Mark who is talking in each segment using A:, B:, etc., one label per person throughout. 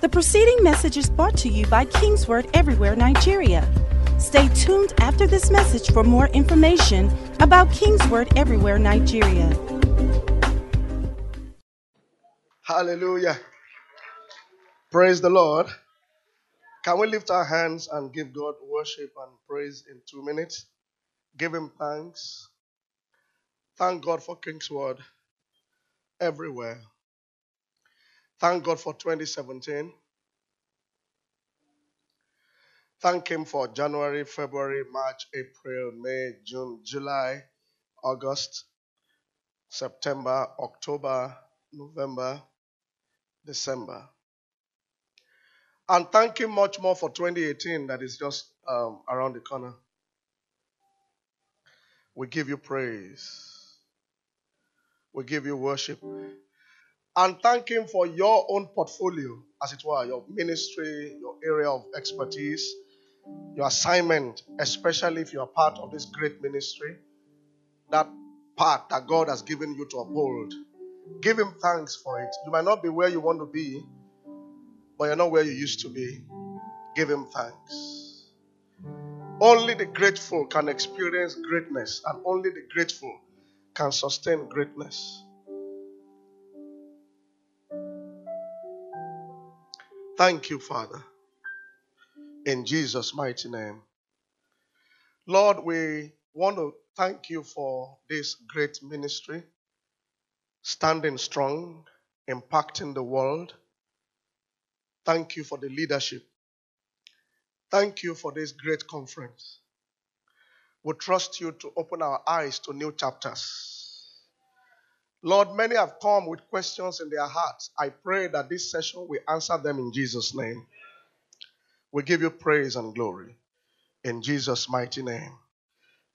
A: The preceding message is brought to you by Kingsword Everywhere Nigeria. Stay tuned after this message for more information about Kingsword Everywhere Nigeria.
B: Hallelujah. Praise the Lord. Can we lift our hands and give God worship and praise in two minutes? Give Him thanks. Thank God for Kingsword everywhere. Thank God for 2017. Thank Him for January, February, March, April, May, June, July, August, September, October, November, December. And thank Him much more for 2018 that is just um, around the corner. We give you praise. We give you worship. And thank Him for your own portfolio, as it were, your ministry, your area of expertise, your assignment, especially if you are part of this great ministry, that part that God has given you to uphold. Give Him thanks for it. You might not be where you want to be, but you're not where you used to be. Give Him thanks. Only the grateful can experience greatness, and only the grateful can sustain greatness. Thank you, Father. In Jesus' mighty name. Lord, we want to thank you for this great ministry, standing strong, impacting the world. Thank you for the leadership. Thank you for this great conference. We trust you to open our eyes to new chapters. Lord, many have come with questions in their hearts. I pray that this session will answer them in Jesus' name. We give you praise and glory. In Jesus' mighty name.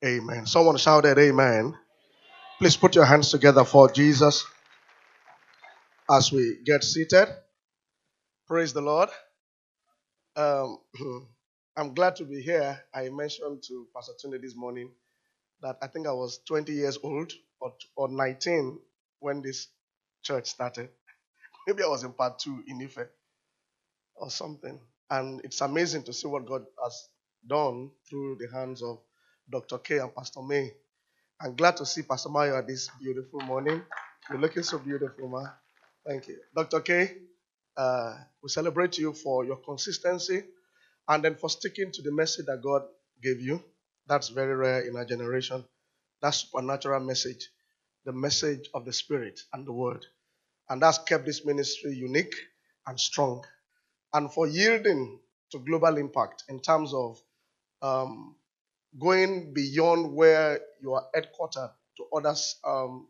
B: Amen. Someone shouted, Amen. Please put your hands together for Jesus as we get seated. Praise the Lord. Um, I'm glad to be here. I mentioned to Pastor Tunde this morning that I think I was 20 years old or, or 19 when this church started. Maybe I was in part two in Ife or something. And it's amazing to see what God has done through the hands of Dr. K and Pastor May. I'm glad to see Pastor Mayo at this beautiful morning. You're looking so beautiful, ma. Thank you. Dr. K, uh, we celebrate you for your consistency and then for sticking to the message that God gave you. That's very rare in our generation. That supernatural message the message of the Spirit and the Word. And that's kept this ministry unique and strong. And for yielding to global impact in terms of um, going beyond where you are headquartered to other um,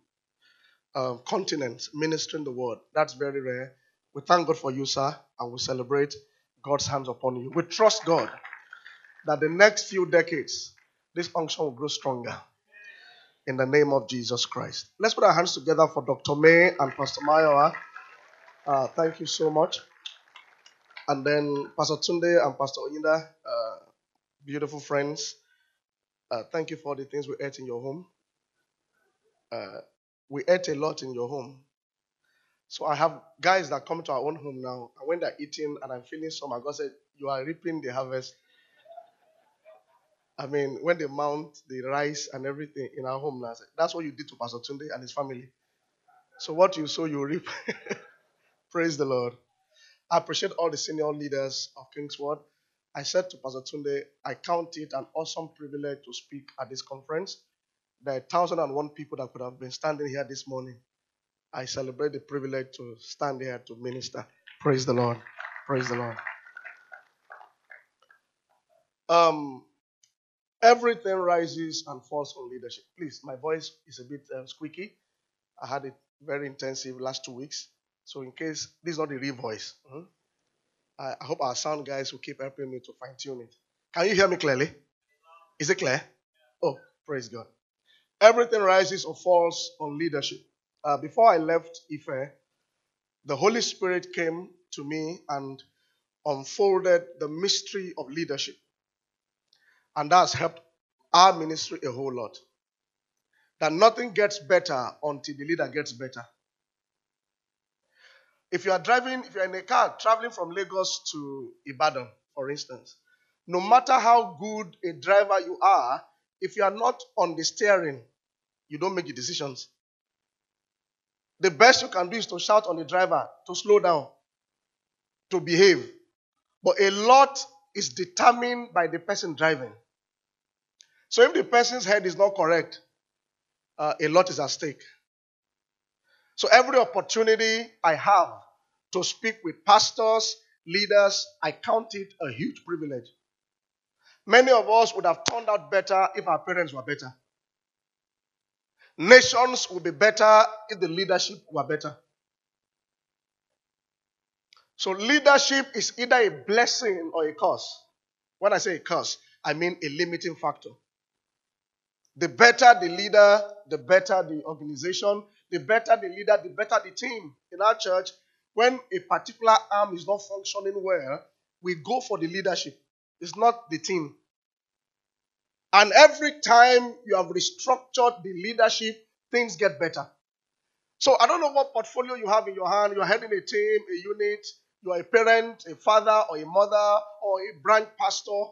B: uh, continents, ministering the Word. That's very rare. We thank God for you, sir, and we celebrate God's hands upon you. We trust God that the next few decades, this function will grow stronger in the name of Jesus Christ. Let's put our hands together for Dr. May and Pastor Mayowa. Uh, thank you so much. And then Pastor Tunde and Pastor Oyinda, uh, beautiful friends. Uh, thank you for the things we ate in your home. Uh, we ate a lot in your home. So I have guys that come to our own home now, and when they're eating and I'm feeling some, I God said, You are reaping the harvest I mean, when they mount the rice and everything in our home that's what you did to Pastor Tunde and his family. So what you sow, you reap. Praise the Lord. I appreciate all the senior leaders of Kingsword. I said to Pastor Tunde, I count it an awesome privilege to speak at this conference. There are 1,001 people that could have been standing here this morning. I celebrate the privilege to stand here to minister. Praise the Lord. Praise the Lord. Um, Everything rises and falls on leadership. Please, my voice is a bit um, squeaky. I had it very intensive last two weeks. So, in case this is not the real voice, hmm, I, I hope our sound guys will keep helping me to fine tune it. Can you hear me clearly? Is it clear? Oh, praise God. Everything rises or falls on leadership. Uh, before I left Ife, the Holy Spirit came to me and unfolded the mystery of leadership. And that's helped our ministry a whole lot. That nothing gets better until the leader gets better. If you are driving, if you're in a car traveling from Lagos to Ibadan, for instance, no matter how good a driver you are, if you are not on the steering, you don't make the decisions. The best you can do is to shout on the driver to slow down, to behave. But a lot is determined by the person driving. So if the person's head is not correct, uh, a lot is at stake. So every opportunity I have to speak with pastors, leaders, I count it a huge privilege. Many of us would have turned out better if our parents were better. Nations would be better if the leadership were better. So, leadership is either a blessing or a curse. When I say a curse, I mean a limiting factor. The better the leader, the better the organization, the better the leader, the better the team. In our church, when a particular arm is not functioning well, we go for the leadership. It's not the team. And every time you have restructured the leadership, things get better. So I don't know what portfolio you have in your hand. You're heading a team, a unit, you're a parent, a father, or a mother, or a branch pastor.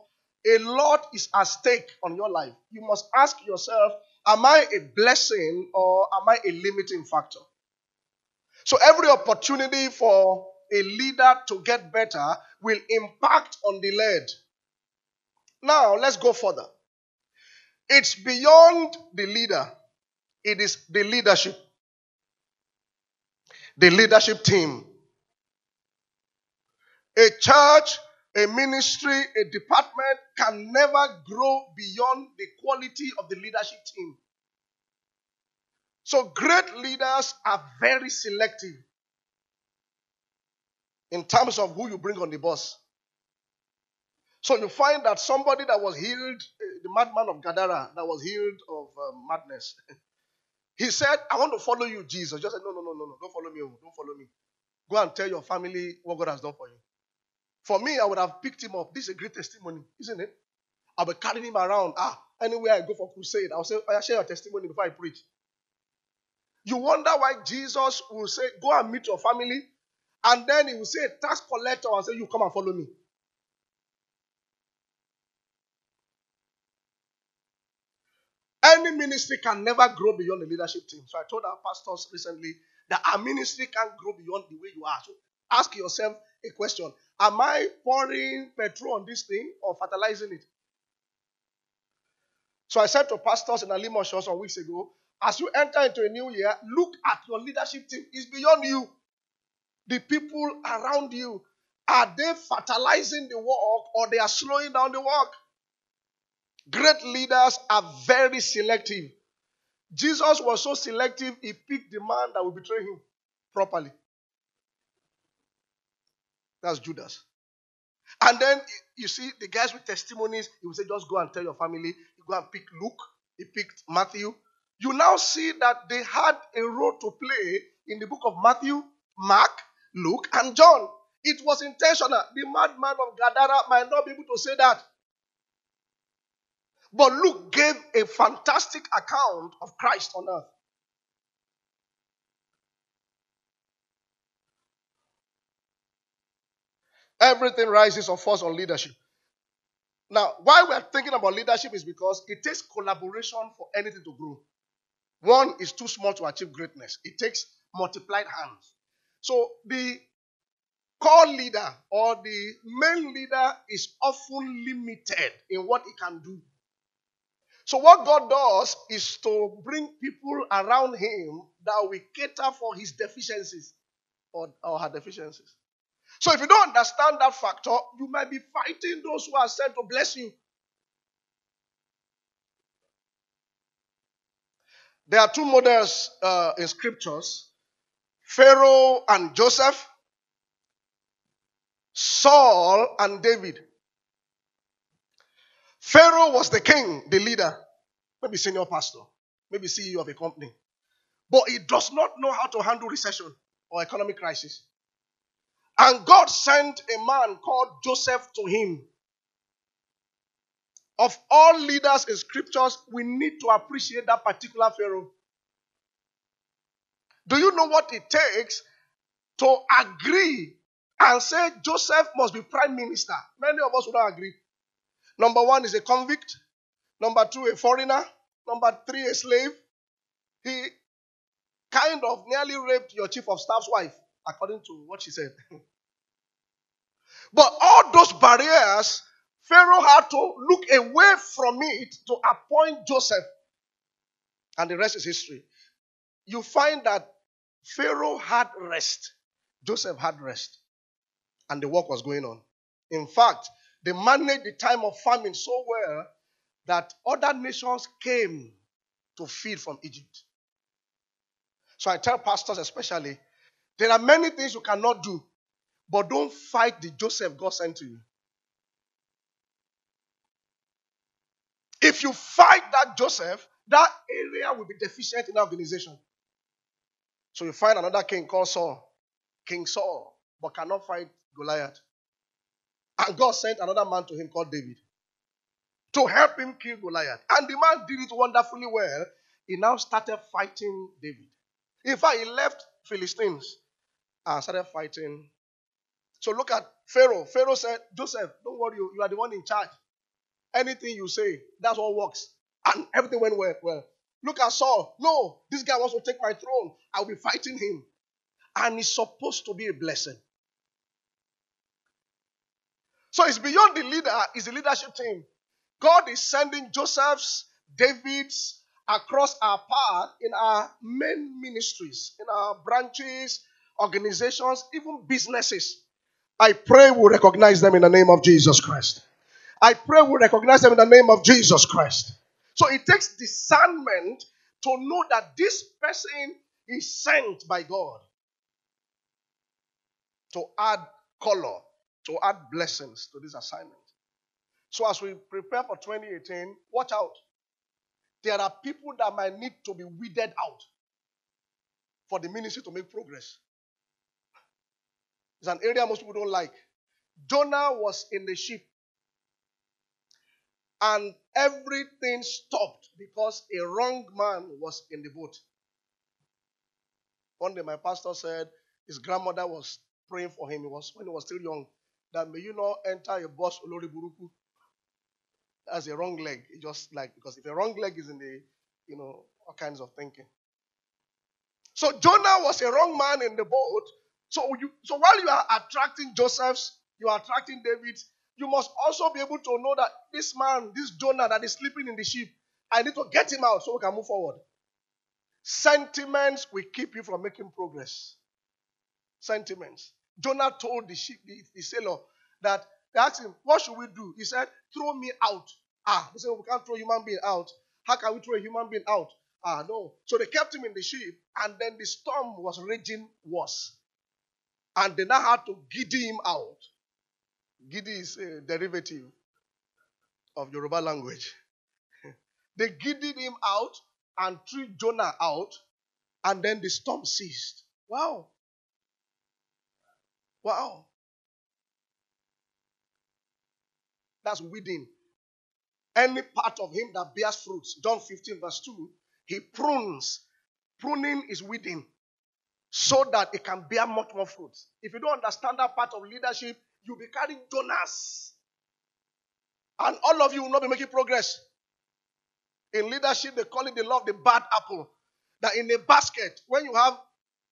B: A lot is at stake on your life. You must ask yourself, am I a blessing or am I a limiting factor? So every opportunity for a leader to get better will impact on the led. Now, let's go further. It's beyond the leader, it is the leadership, the leadership team. A church, a ministry, a department can never grow beyond the quality of the leadership team. So, great leaders are very selective in terms of who you bring on the bus. So you find that somebody that was healed, eh, the madman of Gadara, that was healed of uh, madness, he said, I want to follow you, Jesus. Just said, No, no, no, no, no, don't follow me. Oh, don't follow me. Go and tell your family what God has done for you. For me, I would have picked him up. This is a great testimony, isn't it? I'll be carrying him around. Ah, anywhere I go for crusade, I'll say, oh, I share your testimony before I preach. You wonder why Jesus will say, Go and meet your family. And then he will say, Tax collector, and say, You come and follow me. Any ministry can never grow beyond the leadership team. So I told our pastors recently that our ministry can't grow beyond the way you are. So ask yourself a question Am I pouring petrol on this thing or fertilizing it? So I said to pastors in Alimosho some weeks ago, as you enter into a new year, look at your leadership team. It's beyond you. The people around you, are they fertilizing the work or they are slowing down the work? Great leaders are very selective. Jesus was so selective, he picked the man that would betray him properly. That's Judas. And then you see the guys with testimonies, he will say, just go and tell your family. You go and pick Luke, he picked Matthew. You now see that they had a role to play in the book of Matthew, Mark, Luke, and John. It was intentional. The madman of Gadara might not be able to say that. But Luke gave a fantastic account of Christ on earth. Everything rises or falls on leadership. Now, why we're thinking about leadership is because it takes collaboration for anything to grow. One is too small to achieve greatness, it takes multiplied hands. So, the core leader or the main leader is often limited in what he can do. So, what God does is to bring people around him that will cater for his deficiencies or, or her deficiencies. So, if you don't understand that factor, you might be fighting those who are sent to bless you. There are two models uh, in scriptures Pharaoh and Joseph, Saul and David. Pharaoh was the king, the leader, maybe senior pastor, maybe CEO of a company. But he does not know how to handle recession or economic crisis. And God sent a man called Joseph to him. Of all leaders in scriptures, we need to appreciate that particular Pharaoh. Do you know what it takes to agree and say Joseph must be prime minister. Many of us would not agree. Number one is a convict. Number two, a foreigner. Number three, a slave. He kind of nearly raped your chief of staff's wife, according to what she said. but all those barriers, Pharaoh had to look away from it to appoint Joseph. And the rest is history. You find that Pharaoh had rest, Joseph had rest, and the work was going on. In fact, they managed the time of famine so well that other nations came to feed from Egypt. So I tell pastors, especially, there are many things you cannot do, but don't fight the Joseph God sent to you. If you fight that Joseph, that area will be deficient in organization. So you find another king called Saul, King Saul, but cannot fight Goliath. And God sent another man to him called David to help him kill Goliath. And the man did it wonderfully well. He now started fighting David. In fact, he left Philistines and started fighting. So look at Pharaoh. Pharaoh said, Joseph, don't worry, you are the one in charge. Anything you say, that's what works. And everything went well. well. Look at Saul. No, this guy wants to take my throne. I'll be fighting him. And it's supposed to be a blessing. So it's beyond the leader, it's the leadership team. God is sending Joseph's, David's across our path in our main ministries, in our branches, organizations, even businesses. I pray we'll recognize them in the name of Jesus Christ. I pray we'll recognize them in the name of Jesus Christ. So it takes discernment to know that this person is sent by God to add color, to add blessings to this assignment. So as we prepare for 2018, watch out. There are people that might need to be weeded out for the ministry to make progress. It's an area most people don't like. Jonah was in the ship and everything stopped because a wrong man was in the boat. One day, my pastor said his grandmother was praying for him. It was when he was still young that may you not enter a bus Olori Buruku. That's a wrong leg. It just like because if a wrong leg is in the, you know, all kinds of thinking. So Jonah was a wrong man in the boat. So you, so while you are attracting Joseph's, you are attracting David's, you must also be able to know that this man, this Jonah that is sleeping in the ship, I need to get him out so we can move forward. Sentiments will keep you from making progress. Sentiments. Jonah told the ship, the, the sailor, that they asked him, What should we do? He said, Throw me out. Ah, they said, We can't throw a human being out. How can we throw a human being out? Ah, no. So they kept him in the ship, and then the storm was raging worse. And they now had to giddy him out. Giddy is a derivative of Yoruba language. they giddied him out and threw Jonah out, and then the storm ceased. Wow. Wow. That's weeding. Any part of him that bears fruits, John 15, verse 2, he prunes. Pruning is weeding so that it can bear much more fruits. If you don't understand that part of leadership, you'll be carrying Jonahs. And all of you will not be making progress. In leadership, they call it the of the bad apple. That in a basket, when you have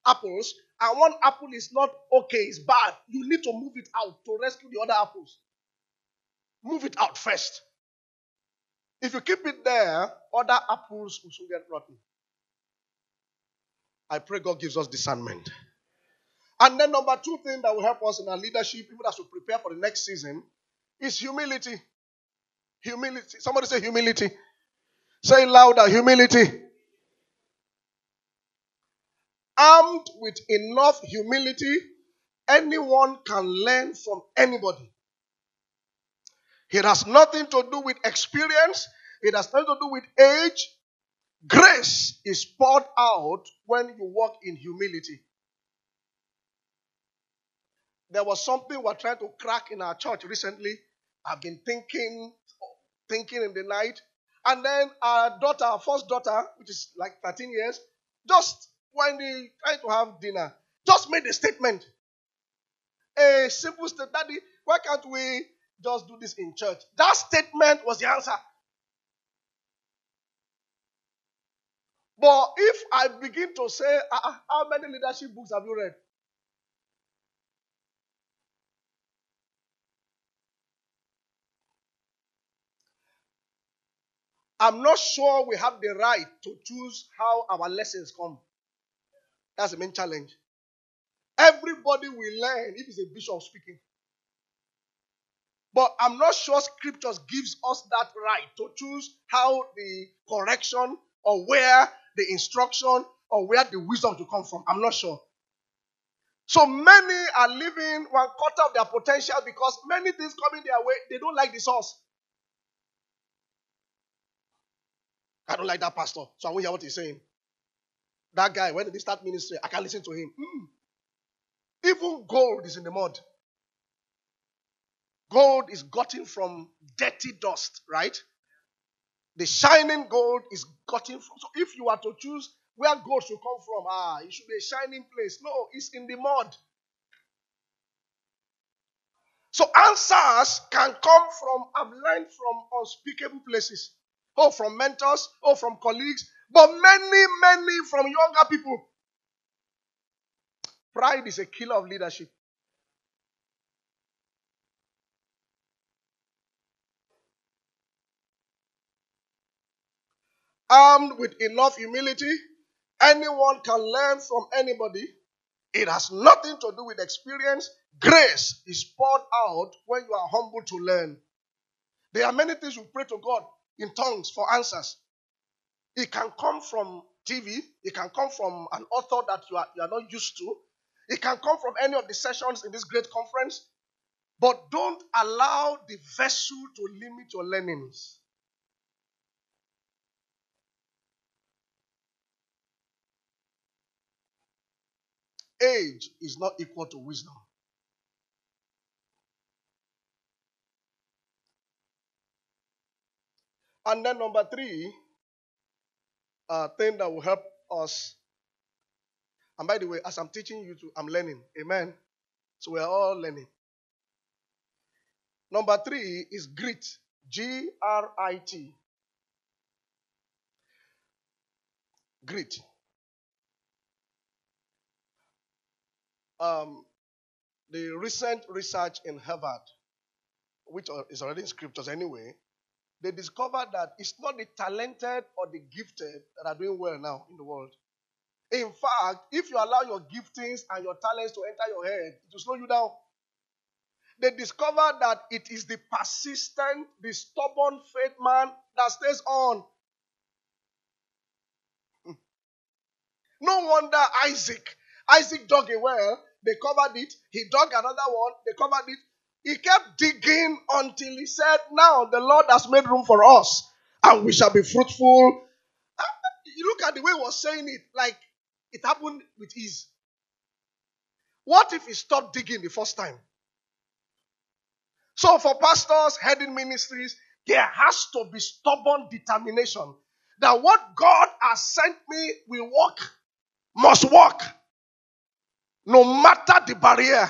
B: apples, and one apple is not okay, it's bad, you need to move it out to rescue the other apples. Move it out first. If you keep it there, other apples will soon get rotten. I pray God gives us discernment. And then number two thing that will help us in our leadership, even as we prepare for the next season, is humility. Humility. Somebody say humility. Say louder, humility. Armed with enough humility, anyone can learn from anybody. It has nothing to do with experience, it has nothing to do with age. Grace is poured out when you walk in humility. There was something we we're trying to crack in our church recently. I've been thinking, thinking in the night. And then our daughter, our first daughter, which is like 13 years, just when they tried to have dinner, just made a statement. A simple statement. Daddy, why can't we just do this in church? That statement was the answer. But if I begin to say, uh, how many leadership books have you read? I'm not sure we have the right to choose how our lessons come. That's the main challenge. Everybody will learn if it's a bishop speaking. But I'm not sure scriptures gives us that right to choose how the correction or where the instruction or where the wisdom to come from. I'm not sure. So many are living one quarter of their potential because many things coming their way, they don't like the source. I don't like that pastor, so I won't hear what he's saying. That guy, when did he start ministry? I can't listen to him. Mm. Even gold is in the mud. Gold is gotten from dirty dust, right? The shining gold is gotten from. So if you are to choose where gold should come from, ah, it should be a shining place. No, it's in the mud. So answers can come from, I've learned from unspeakable places. Oh, from mentors, oh, from colleagues, but many, many from younger people. Pride is a killer of leadership. Armed with enough humility, anyone can learn from anybody. It has nothing to do with experience. Grace is poured out when you are humble to learn. There are many things you pray to God in tongues for answers. It can come from TV, it can come from an author that you are, you are not used to, it can come from any of the sessions in this great conference. But don't allow the vessel to limit your learnings. Age is not equal to wisdom. And then number three, uh, thing that will help us. And by the way, as I'm teaching you to, I'm learning. Amen. So we're all learning. Number three is grit. G R I T. Grit. Um, the recent research in Harvard, which is already in scriptures anyway, they discovered that it's not the talented or the gifted that are doing well now in the world. In fact, if you allow your giftings and your talents to enter your head, it will slow you down. They discovered that it is the persistent, the stubborn faith man that stays on. Hmm. No wonder Isaac. Isaac dug a well, they covered it. He dug another one, they covered it. He kept digging until he said, Now the Lord has made room for us, and we shall be fruitful. Ah, you look at the way he was saying it, like it happened with ease. What if he stopped digging the first time? So, for pastors, heading ministries, there has to be stubborn determination that what God has sent me will work, must work, no matter the barrier.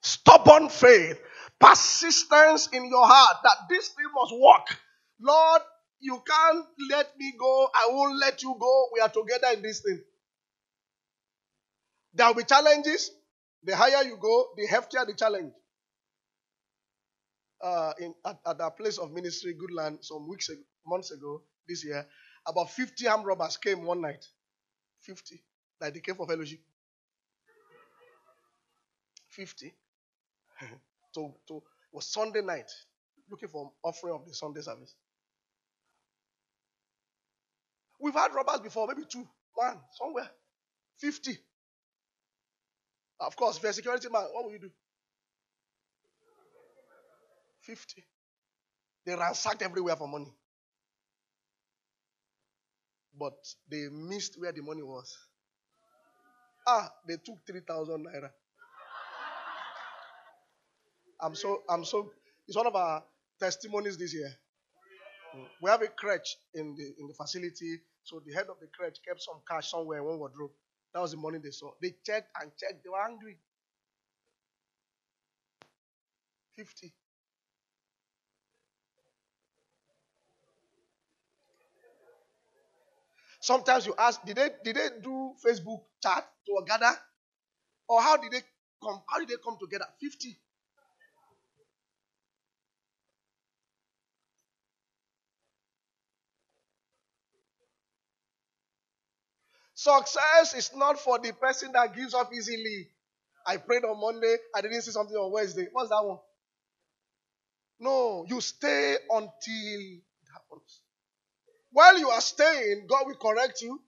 B: Stubborn faith, persistence in your heart that this thing must work. Lord, you can't let me go. I won't let you go. We are together in this thing. There will be challenges. The higher you go, the heftier the challenge. Uh, in, at, at our place of ministry, Goodland, some weeks ago, months ago, this year, about 50 armed robbers came one night. 50. Like they came for fellowship. 50. to, to, it was Sunday night, looking for offering of the Sunday service. We've had robbers before, maybe two, one, somewhere. 50. Of course, if you're a security man, what will you do? 50. They ransacked everywhere for money. But they missed where the money was. Ah, they took 3,000 naira. I'm so, I'm so, it's one of our testimonies this year. We have a crutch in the, in the facility. So the head of the crèche kept some cash somewhere in one wardrobe. That was the money they saw. They checked and checked. They were angry. 50. Sometimes you ask, did they did they do Facebook chat to gather? Or how did they come? How did they come together? 50. Success is not for the person that gives up easily. I prayed on Monday, I didn't see something on Wednesday. What's that one? No, you stay until it happens. While you are staying, God will correct you.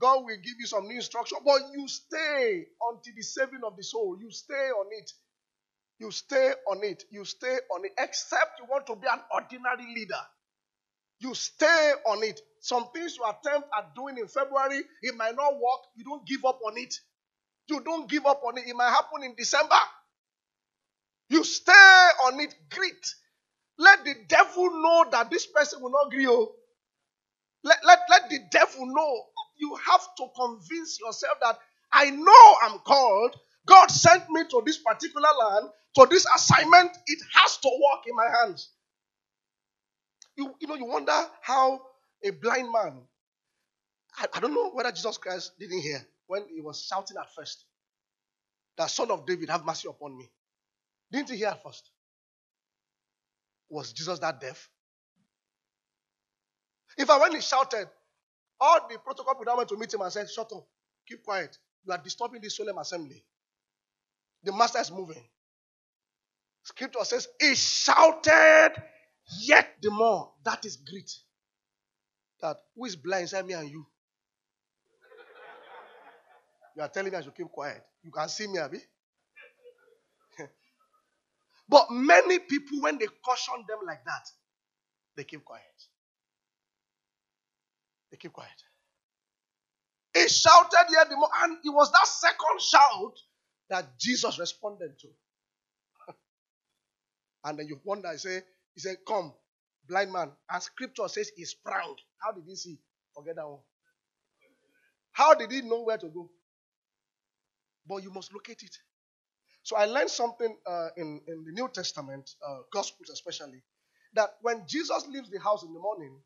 B: God will give you some new instruction, but you stay until the saving of the soul. You stay on it. You stay on it. You stay on it. Except you want to be an ordinary leader. You stay on it. Some things you attempt at doing in February, it might not work. You don't give up on it. You don't give up on it. It might happen in December. You stay on it. Grit. Let the devil know that this person will not agree. Oh. Let, let, let the devil know. You have to convince yourself that I know I'm called. God sent me to this particular land, to this assignment. It has to work in my hands. You, you know, you wonder how a blind man, I, I don't know whether Jesus Christ didn't hear when he was shouting at first, that son of David, have mercy upon me. Didn't he hear at first? Was Jesus that deaf? In fact, when he shouted, all the protocol people went to meet him and said, Shut up, keep quiet. You are disturbing this solemn assembly. The master is moving. Scripture says, He shouted yet the more. That is great. That who is blind inside me and you? You are telling me I should keep quiet. You can see me, Abby. but many people, when they caution them like that, they keep quiet. They keep quiet. He shouted yet the more, and it was that second shout that Jesus responded to. and then you wonder, I say, he said, Come, blind man. And scripture says he sprang. How did he see? Forget that one. How did he know where to go? But you must locate it. So I learned something uh, in, in the New Testament, uh, Gospels especially, that when Jesus leaves the house in the morning,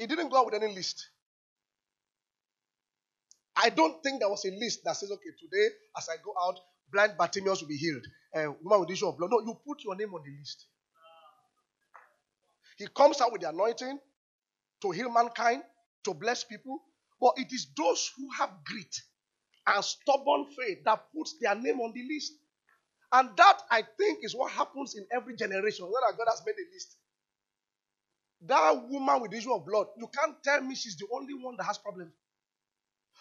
B: he didn't go out with any list. I don't think there was a list that says, okay, today as I go out, blind Bartimaeus will be healed. Uh, woman with issue of blood. No, you put your name on the list. He comes out with the anointing to heal mankind, to bless people. But it is those who have grit and stubborn faith that puts their name on the list. And that, I think, is what happens in every generation. Whether God has made a list. That woman with the issue of blood, you can't tell me she's the only one that has problems.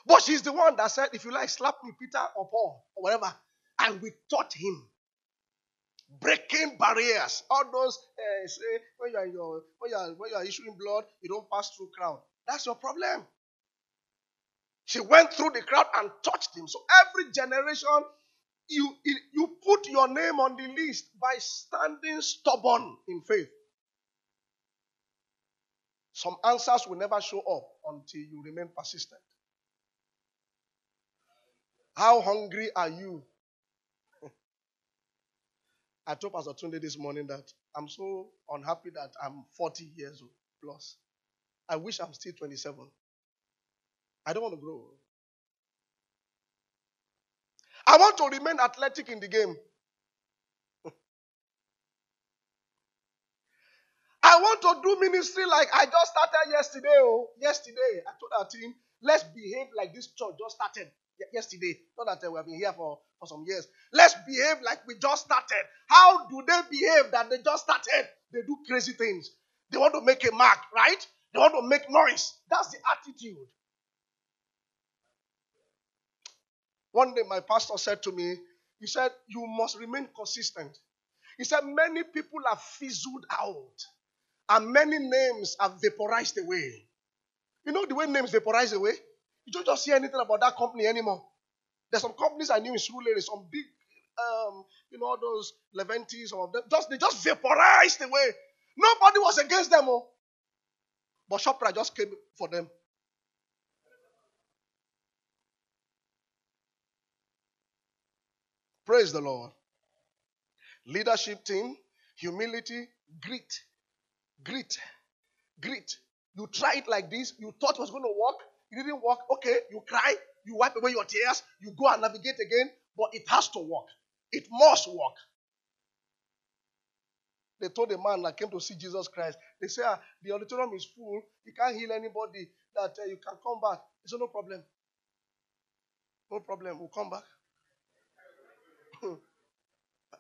B: But she's the one that said, if you like, slap me, Peter or Paul or whatever. And we taught him. Breaking barriers. All those uh, say when you are your, when you are when you are issuing blood, you don't pass through crowd. That's your problem. She went through the crowd and touched him. So every generation, you you put your name on the list by standing stubborn in faith. Some answers will never show up until you remain persistent. How hungry are you? I told Pastor Tunde this morning that I'm so unhappy that I'm 40 years old plus. I wish I'm still 27. I don't want to grow. I want to remain athletic in the game. I want to do ministry like I just started yesterday. Oh, yesterday I told our team, let's behave like this church just started yesterday. Not that we have been here for, for some years. Let's behave like we just started. How do they behave that they just started? They do crazy things. They want to make a mark, right? They want to make noise. That's the attitude. One day, my pastor said to me, he said, You must remain consistent. He said, Many people have fizzled out and many names have vaporized away. You know the way names vaporize away? You don't just hear anything about that company anymore. There's some companies I knew in Surulere, some big, um, you know, those Leventis, some of them, just they just vaporized away. Nobody was against them. Oh. But ShopRite just came for them. Praise the Lord. Leadership team, humility, grit. Grit. Grit. You try it like this. You thought it was going to work. It didn't work. Okay, you cry. You wipe away your tears. You go and navigate again. But it has to work. It must work. They told a man that came to see Jesus Christ, they say, ah, the auditorium is full. You can't heal anybody. That uh, you can come back. He said, no problem. No problem. We'll come back.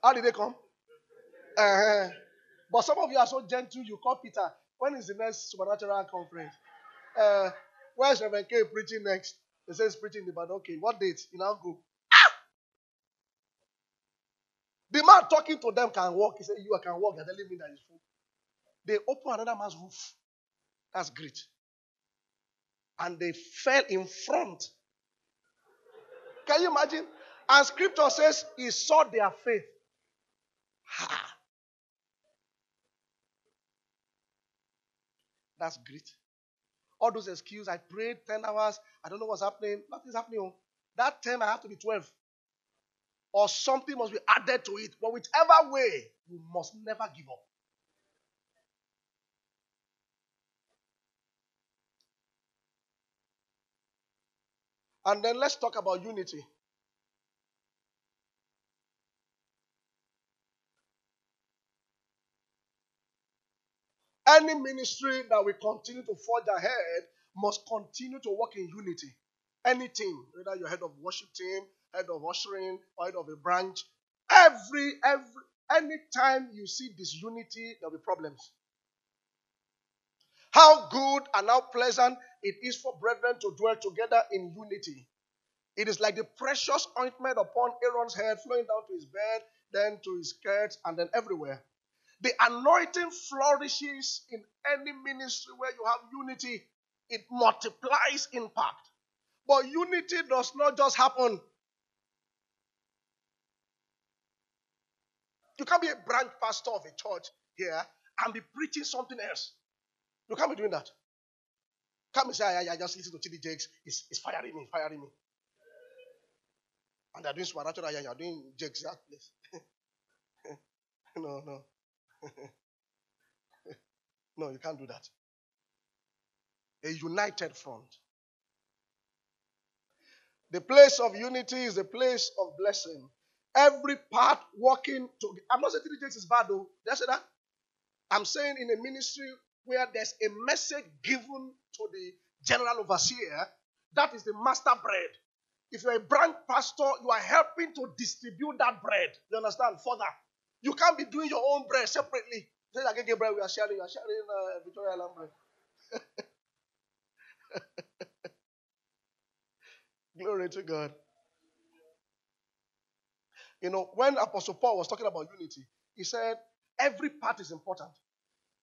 B: How did they come? Uh-huh. But some of you are so gentle, you call Peter. When is the next supernatural conference? Uh, where's Reverend K preaching next? He says preaching the band. Okay, what date? You now go. The man talking to them can walk. He said, You can walk. You're telling me that it's full. They open another man's roof. That's great. And they fell in front. Can you imagine? And scripture says he saw their faith. Ha. That's great. All those excuses, I prayed 10 hours, I don't know what's happening. Nothing's happening. Oh. That time I have to be 12 or something must be added to it. But whichever way, you must never give up. And then let's talk about unity. Any ministry that we continue to forge ahead must continue to work in unity. Any team, whether you're head of worship team, head of ushering, or head of a branch. Every, every, anytime you see disunity, there'll be problems. How good and how pleasant it is for brethren to dwell together in unity. It is like the precious ointment upon Aaron's head, flowing down to his bed, then to his skirts, and then everywhere. The anointing flourishes in any ministry where you have unity, it multiplies impact. But unity does not just happen. You can't be a branch pastor of a church here and be preaching something else. You can't be doing that. Can't be saying, I, I just listen to TD Jakes. It's, it's firing me, firing me. And they're doing supernatural, and you're doing Jakes that place. no, no. no, you can't do that. A united front. The place of unity is a place of blessing. Every part working together. I'm not saying Jakes is bad though. Did I say that? I'm saying in a ministry where there's a message given to the general overseer, that is the master bread. If you're a branch pastor, you are helping to distribute that bread. You understand? Further. You can't be doing your own bread separately. Say get bread, we are sharing, we are sharing uh, Victoria Island bread. Glory to God. You know, when Apostle Paul was talking about unity, he said every part is important.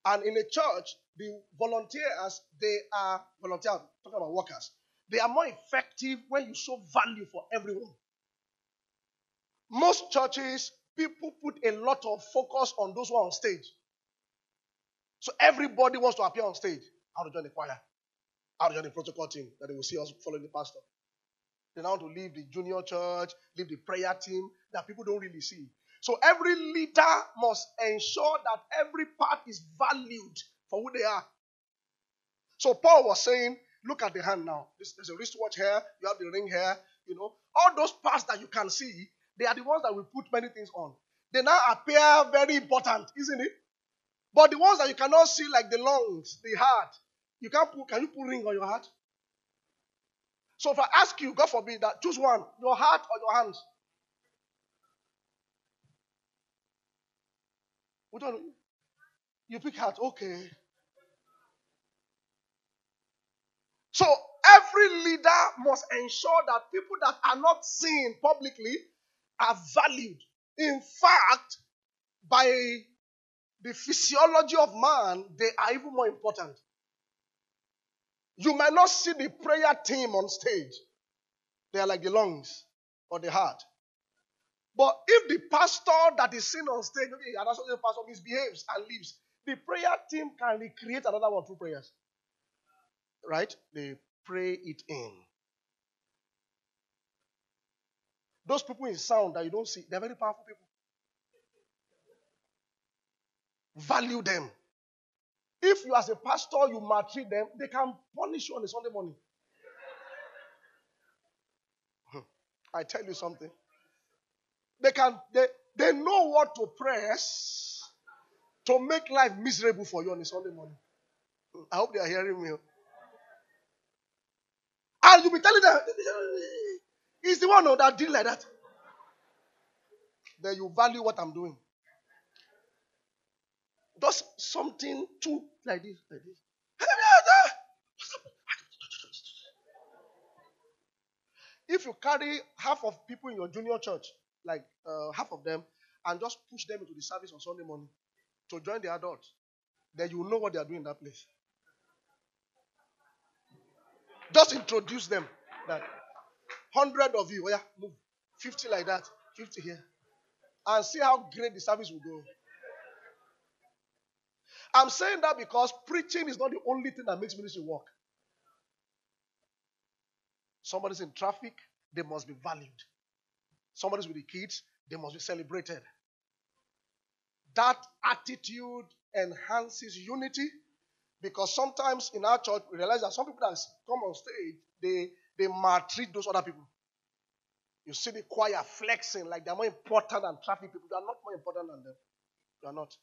B: And in a church, the volunteers, they are volunteers, talking about workers. They are more effective when you show value for everyone. Most churches, people put a lot of focus on those who are on stage. So everybody wants to appear on stage. How to join the choir? How to join the protocol team that they will see us following the pastor. They now want to leave the junior church, leave the prayer team that people don't really see. So every leader must ensure that every part is valued for who they are. So Paul was saying, look at the hand now. There's a wristwatch here, you have the ring here, you know. All those parts that you can see, they are the ones that we put many things on. They now appear very important, isn't it? But the ones that you cannot see, like the lungs, the heart, you can't put, can you put ring on your heart? So if I ask you, God forbid, that choose one, your heart or your hands. You pick heart, okay. So every leader must ensure that people that are not seen publicly are valued. In fact, by the physiology of man, they are even more important. You might not see the prayer team on stage. They are like the lungs or the heart. But if the pastor that is seen on stage, and that's what the pastor misbehaves and leaves, the prayer team can recreate another one through prayers. right? They pray it in. Those people in sound that you don't see, they're very powerful people. Value them. If you, as a pastor, you maltreat them, they can punish you on a Sunday morning. Hmm. I tell you something. They can they, they know what to press to make life miserable for you on a Sunday morning. Hmm. I hope they are hearing me. And you'll be telling them, he's the one that did like that. Then you value what I'm doing. Does something too like this, like this. If you carry half of people in your junior church, like uh, half of them, and just push them into the service on Sunday morning to join the adults, then you know what they are doing in that place. Just introduce them. That hundred of you, oh yeah, move. Fifty like that, fifty here, and see how great the service will go. I'm saying that because preaching is not the only thing that makes ministry work. Somebody's in traffic, they must be valued. Somebody's with the kids, they must be celebrated. That attitude enhances unity because sometimes in our church we realize that some people that come on stage, they, they maltreat those other people. You see the choir flexing like they're more important than traffic people. You are not more important than them. You are not.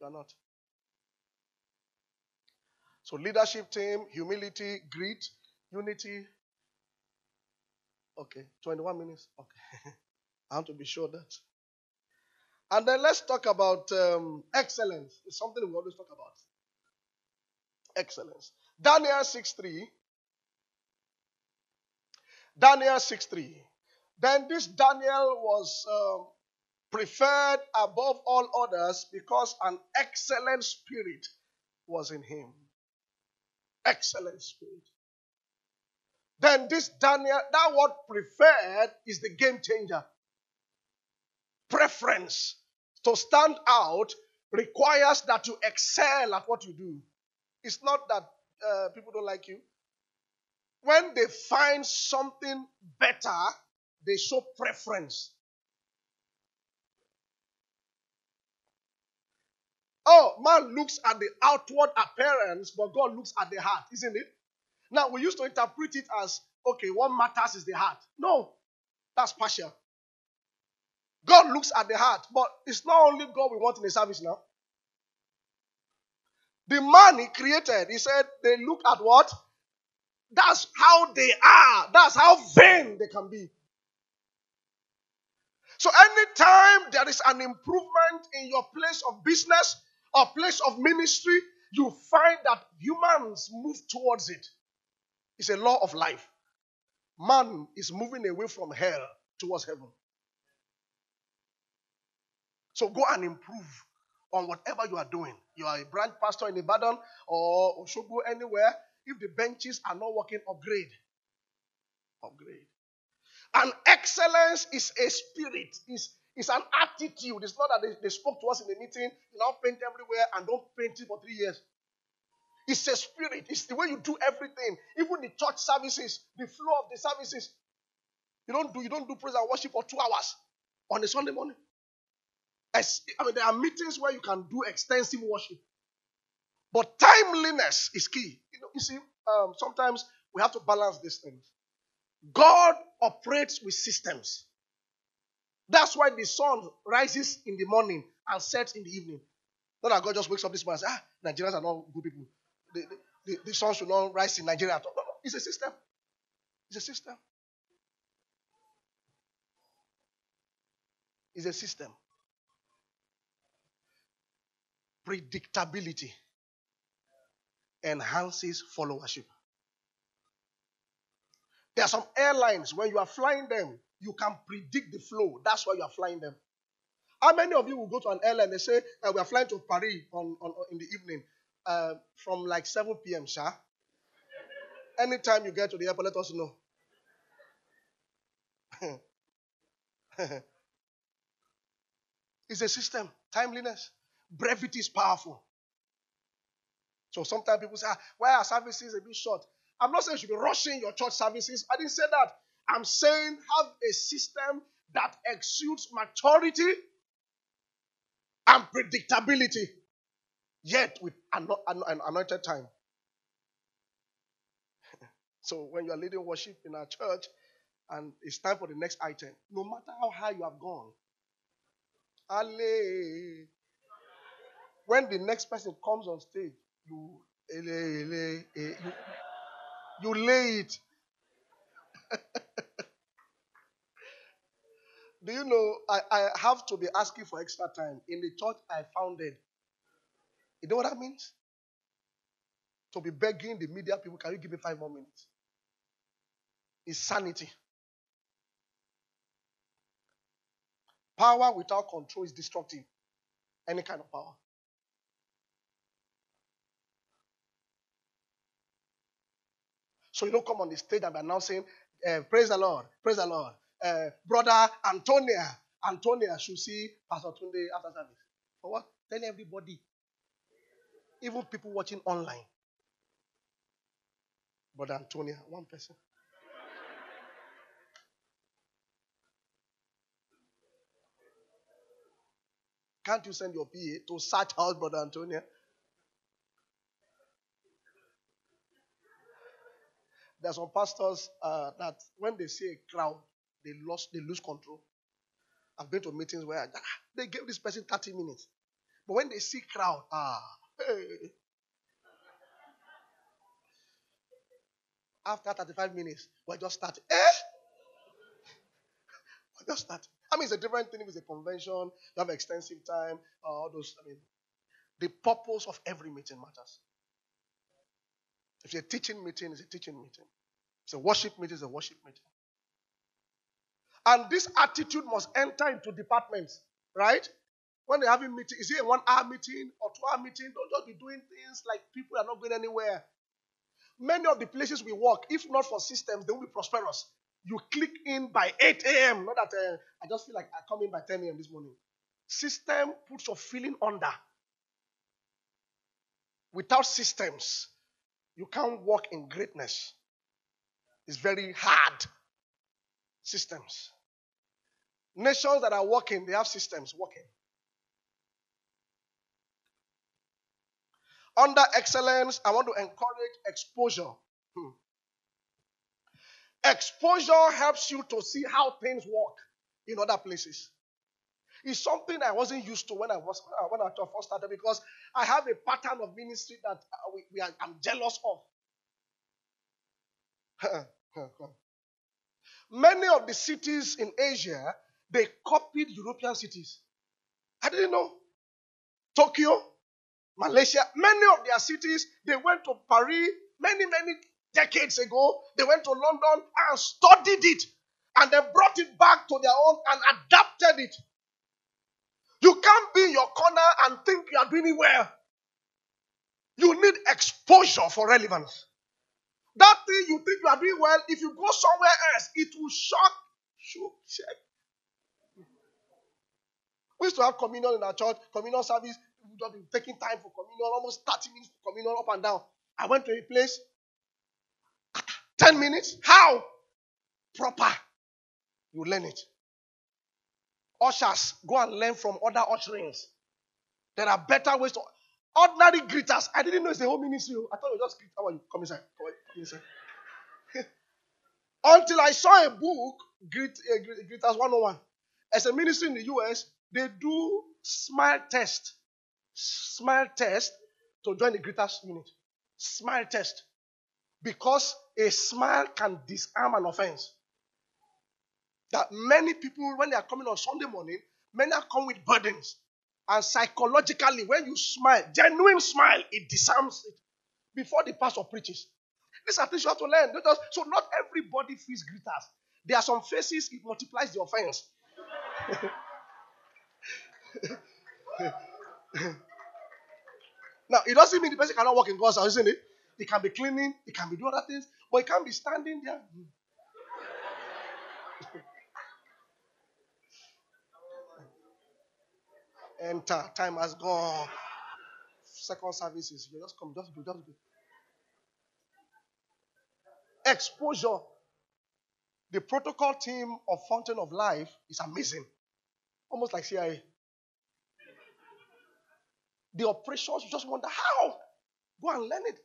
B: You are not. So, leadership team, humility, grit, unity. Okay, 21 minutes. Okay. I want to be sure that. And then let's talk about um, excellence. It's something we always talk about. Excellence. Daniel 6 3. Daniel 6 3. Then this Daniel was um, preferred above all others because an excellent spirit was in him. Excellent spirit. Then this Daniel, that word preferred is the game changer. Preference to stand out requires that you excel at what you do. It's not that uh, people don't like you. When they find something better, they show preference. Oh, man looks at the outward appearance, but God looks at the heart, isn't it? Now, we used to interpret it as okay, what matters is the heart. No, that's partial. God looks at the heart, but it's not only God we want in the service now. The man he created, he said they look at what? That's how they are. That's how vain they can be. So anytime there is an improvement in your place of business or place of ministry, you find that humans move towards it. It's a law of life. Man is moving away from hell towards heaven. So go and improve on whatever you are doing. You are a branch pastor in Ibadan or Oshogbo, anywhere. If the benches are not working, upgrade. Upgrade. And excellence is a spirit, is it's an attitude. It's not that they, they spoke to us in the meeting, you now paint everywhere and don't paint it for three years. It's a spirit. It's the way you do everything. Even the church services, the flow of the services. You don't do you don't do praise and worship for two hours on a Sunday morning. I mean, there are meetings where you can do extensive worship, but timeliness is key. You know, you see, um, sometimes we have to balance these things. God operates with systems. That's why the sun rises in the morning and sets in the evening. Not that God just wakes up this morning and says, ah, Nigerians are not good people the, the, the sun should not rise in Nigeria. No, no, it's a system. It's a system. It's a system. Predictability enhances followership. There are some airlines, when you are flying them, you can predict the flow. That's why you are flying them. How many of you will go to an airline? They say, uh, We are flying to Paris on, on, on in the evening uh, from like 7 p.m., sir. Anytime you get to the airport, let us know. it's a system. Timeliness. Brevity is powerful. So sometimes people say, ah, why are services a bit short? I'm not saying you should be rushing your church services. I didn't say that. I'm saying have a system that exudes maturity and predictability, yet with an anointed time. so when you are leading worship in our church and it's time for the next item, no matter how high you have gone, Ale. When the next person comes on stage, you, ele, eh, you, you lay it. Do you know I, I have to be asking for extra time in the church I founded? You know what that means? To be begging the media people, can you give me five more minutes? It's sanity. Power without control is destructive. Any kind of power. So you don't come on the stage and be announcing, uh, praise the Lord, praise the Lord. Uh, brother Antonia, Antonia should see Pastor Tunde after service. For what? Tell everybody. Even people watching online. Brother Antonia, one person. Can't you send your PA to search out Brother Antonia? There are some pastors uh, that when they see a crowd, they lost, they lose control. I've been to meetings where ah, they gave this person 30 minutes, but when they see crowd, ah, hey. After 35 minutes, we're just starting. Eh? we're just starting. I mean, it's a different thing if it's a convention, you have extensive time, all those. I mean, the purpose of every meeting matters. If it's a teaching meeting, it's a teaching meeting. It's a worship meeting, it's a worship meeting. And this attitude must enter into departments, right? When they're having meeting, is it a one hour meeting or two hour meeting? Don't just be doing things like people are not going anywhere. Many of the places we work, if not for systems, they will be prosperous. You click in by 8 a.m. Not that uh, I just feel like I come in by 10 a.m. this morning. System puts your feeling under. Without systems, you can't walk in greatness. It's very hard. Systems. Nations that are working, they have systems working. Under excellence, I want to encourage exposure. Hmm. Exposure helps you to see how things work in other places. It's something I wasn't used to when I was when I first started because I have a pattern of ministry that uh, we, we are, I'm jealous of. Many of the cities in Asia they copied European cities. I didn't know. Tokyo, Malaysia, many of their cities they went to Paris many many decades ago. They went to London and studied it and they brought it back to their own and adapted it. You can't be in your corner and think you are doing well. You need exposure for relevance. That thing you think you are doing well, if you go somewhere else, it will shock you. Check. We used to have communion in our church, communion service. We would have been taking time for communion, almost 30 minutes for communion up and down. I went to a place, 10 minutes. How? Proper. You learn it. Ushers, go and learn from other usherings. There are better ways to. Ordinary greeters. I didn't know it's the whole ministry. Oh. I thought it was just greet. How are you? Come inside. Come inside. Until I saw a book, Greet, uh, Greeters 101. As a ministry in the US, they do smile test. Smile test to join the greeters unit. Smile test. Because a smile can disarm an offense. That many people, when they are coming on Sunday morning, many are come with burdens. And psychologically, when you smile, genuine smile, it disarms it before the pastor preaches. These are things you have to learn. So not everybody feels greeters. There are some faces, it multiplies the offense. now, it doesn't mean the person cannot work in God's house, isn't it? He can be cleaning, it can be doing other things, but it can't be standing there. Enter. Time has gone. second services. You just come, just go, just go. Exposure. The protocol team of Fountain of Life is amazing. Almost like CIA. The operations, you just wonder how. Go and learn it.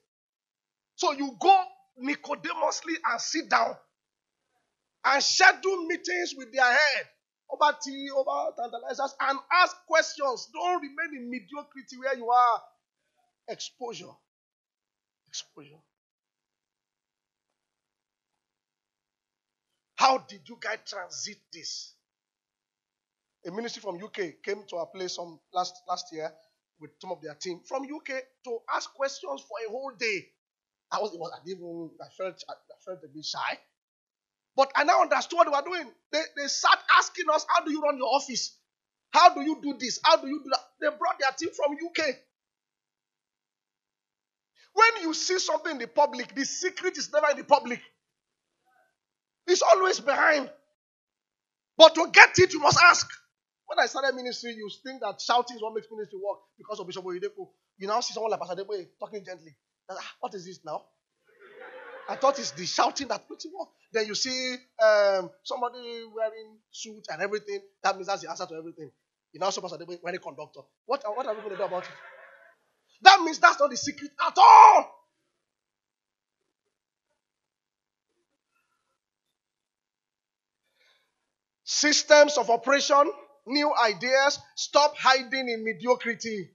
B: So you go Nicodemously and sit down and schedule meetings with their head over tea, over tantalizers, and ask questions. Don't remain in mediocrity where you are. Exposure. Exposure. How did you guys transit this? A ministry from UK came to our place some last last year with some of their team from UK to ask questions for a whole day. I was, it was I didn't even I felt I felt a bit shy. But I now understood what they were doing. They, they sat asking us, How do you run your office? How do you do this? How do you do that? They brought their team from UK. When you see something in the public, the secret is never in the public. It's always behind. But to get it, you must ask. When I started ministry, you think that shouting is what makes ministry work because of Bishop Oyedepo. You now see someone like Pastor Adeboye talking gently. Ah, what is this now? I thought it's the shouting that makes it work. Then you see um, somebody wearing suit and everything. That means that's the answer to everything. You now supposed to be wearing conductor. What, what are we going to do about it? That means that's not the secret at all. Systems of operation, new ideas. Stop hiding in mediocrity.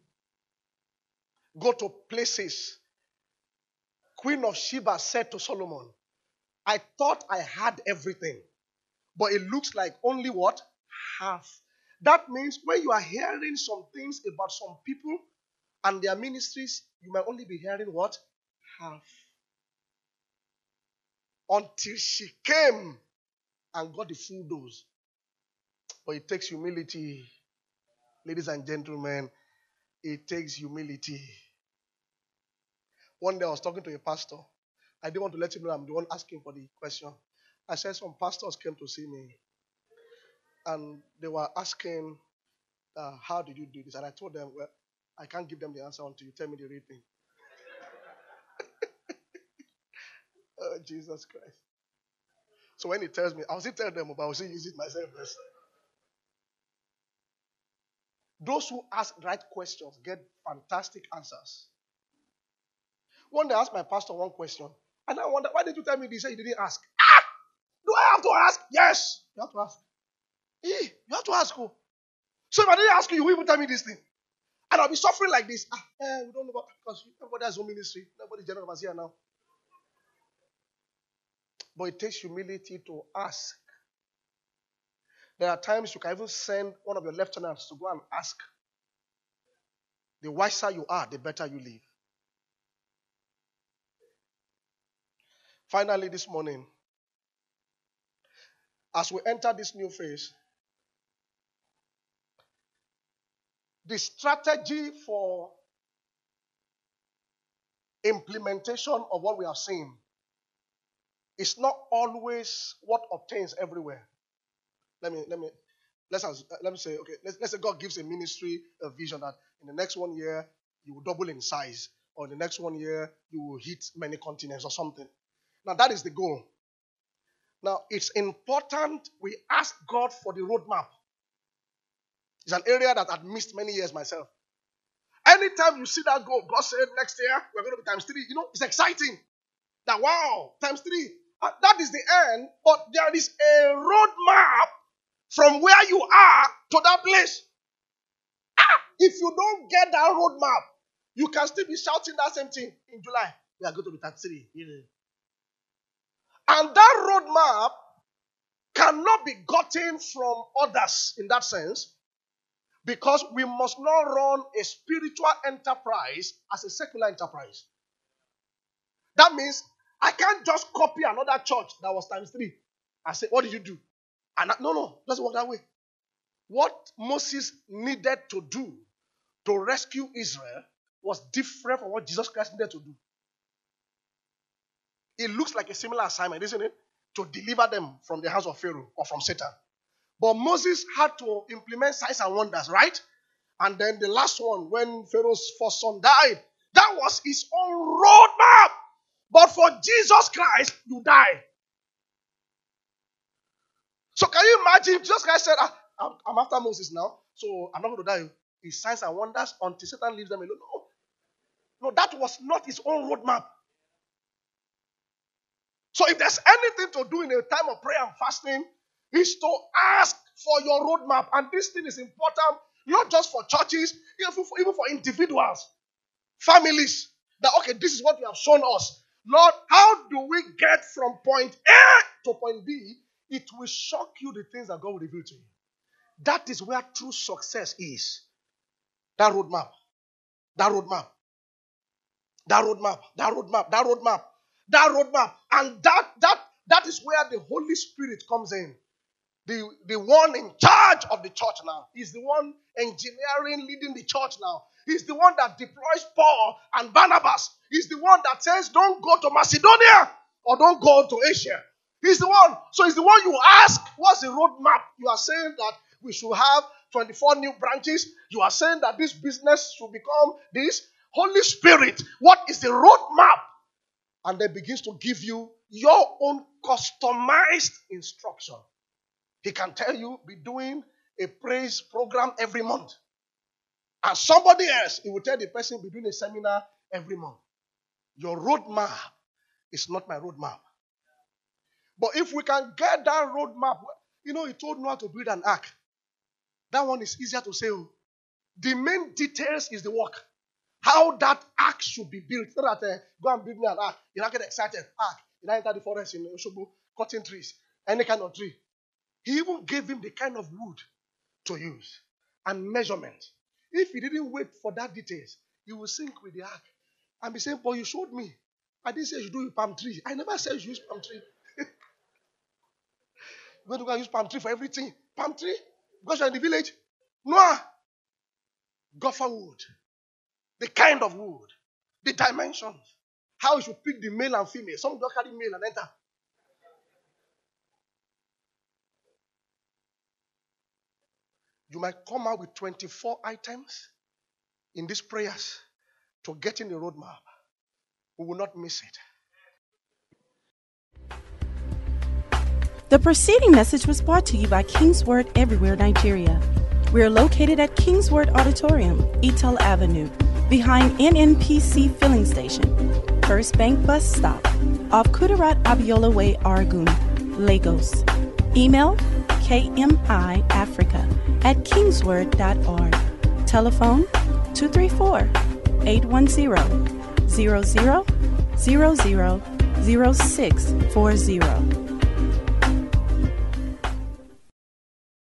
B: Go to places. Queen of Sheba said to Solomon, I thought I had everything, but it looks like only what? Half. That means when you are hearing some things about some people and their ministries, you might only be hearing what? Half. Until she came and got the full dose. But it takes humility. Ladies and gentlemen, it takes humility. One day I was talking to a pastor. I didn't want to let him know I'm the one asking for the question. I said some pastors came to see me and they were asking, uh, How did you do this? And I told them, Well, I can't give them the answer until you tell me the real thing. oh, Jesus Christ. So when he tells me, I'll still tell them, but I'll still use it myself first. Those who ask right questions get fantastic answers. One day I asked my pastor one question, and I wonder, why did you tell me this? You didn't ask. Ah! Do I have to ask? Yes. You have to ask. Eh, you have to ask who? So if I didn't ask you, you even tell me this thing. And I'll be suffering like this. Ah, eh, we don't know about because nobody has no ministry. Nobody's general of here now. But it takes humility to ask. There are times you can even send one of your lieutenants to go and ask. The wiser you are, the better you live. Finally, this morning, as we enter this new phase, the strategy for implementation of what we are seeing is not always what obtains everywhere. Let me let me let's let me say okay. Let's, let's say God gives a ministry a vision that in the next one year you will double in size, or in the next one year you will hit many continents or something. Now, that is the goal. Now, it's important we ask God for the roadmap. It's an area that I've missed many years myself. Anytime you see that goal, God said next year we're going to be times three. You know, it's exciting. That wow, times three. Uh, that is the end, but there is a roadmap from where you are to that place. Ah, if you don't get that roadmap, you can still be shouting that same thing in July. We are going to be 33. And that roadmap cannot be gotten from others in that sense because we must not run a spiritual enterprise as a secular enterprise. That means I can't just copy another church that was times three and say, What did you do? And I, no, no, doesn't work that way. What Moses needed to do to rescue Israel was different from what Jesus Christ needed to do. It looks like a similar assignment, isn't it? To deliver them from the hands of Pharaoh or from Satan. But Moses had to implement signs and wonders, right? And then the last one, when Pharaoh's first son died, that was his own roadmap. But for Jesus Christ, you die. So can you imagine? Jesus Christ said, ah, I'm, I'm after Moses now, so I'm not going to die. His signs and wonders until Satan leaves them alone. No. No, that was not his own roadmap. So if there's anything to do in a time of prayer and fasting, is to ask for your roadmap. And this thing is important, not just for churches, even for, even for individuals, families. That okay, this is what you have shown us. Lord, how do we get from point A to point B? It will shock you the things that God will reveal to you. That is where true success is. That roadmap. That roadmap. That roadmap. That roadmap. That roadmap. That roadmap. And that that that is where the Holy Spirit comes in. The, the one in charge of the church now. He's the one engineering, leading the church now. He's the one that deploys Paul and Barnabas. He's the one that says, don't go to Macedonia or don't go to Asia. He's the one. So he's the one you ask, what's the roadmap? You are saying that we should have 24 new branches. You are saying that this business should become this. Holy Spirit, what is the roadmap? And then begins to give you your own customized instruction. He can tell you, be doing a praise program every month. And somebody else, he will tell the person, be doing a seminar every month. Your roadmap is not my roadmap. But if we can get that roadmap, you know, he told Noah to build an ark. That one is easier to say. Oh. The main details is the work. How that ark should be built. Not that uh, go and build me an ark. You not get excited. Ark. You not enter the forest in Oshogbo, cutting trees, any kind of tree. He even gave him the kind of wood to use and measurement. If he didn't wait for that details, he will sink with the ark and be saying, But you showed me. I didn't say you do with palm tree. I never said you use palm tree. Where do I use palm tree for everything? Palm tree? Because you're in the village? Noah. Gopher wood. The kind of wood. The dimensions. How you should pick the male and female. Some don't carry male and enter. You might come out with 24 items in these prayers to get in the roadmap. We will not miss it.
A: The preceding message was brought to you by King's Word Everywhere Nigeria. We are located at King's Word Auditorium, Etel Avenue, behind NNPC Filling Station, First Bank Bus Stop, off Kudirat Abiola Way, Oregun, Lagos. Email kmiafrica at kingsword.org. Telephone 234 810 00 00 0640.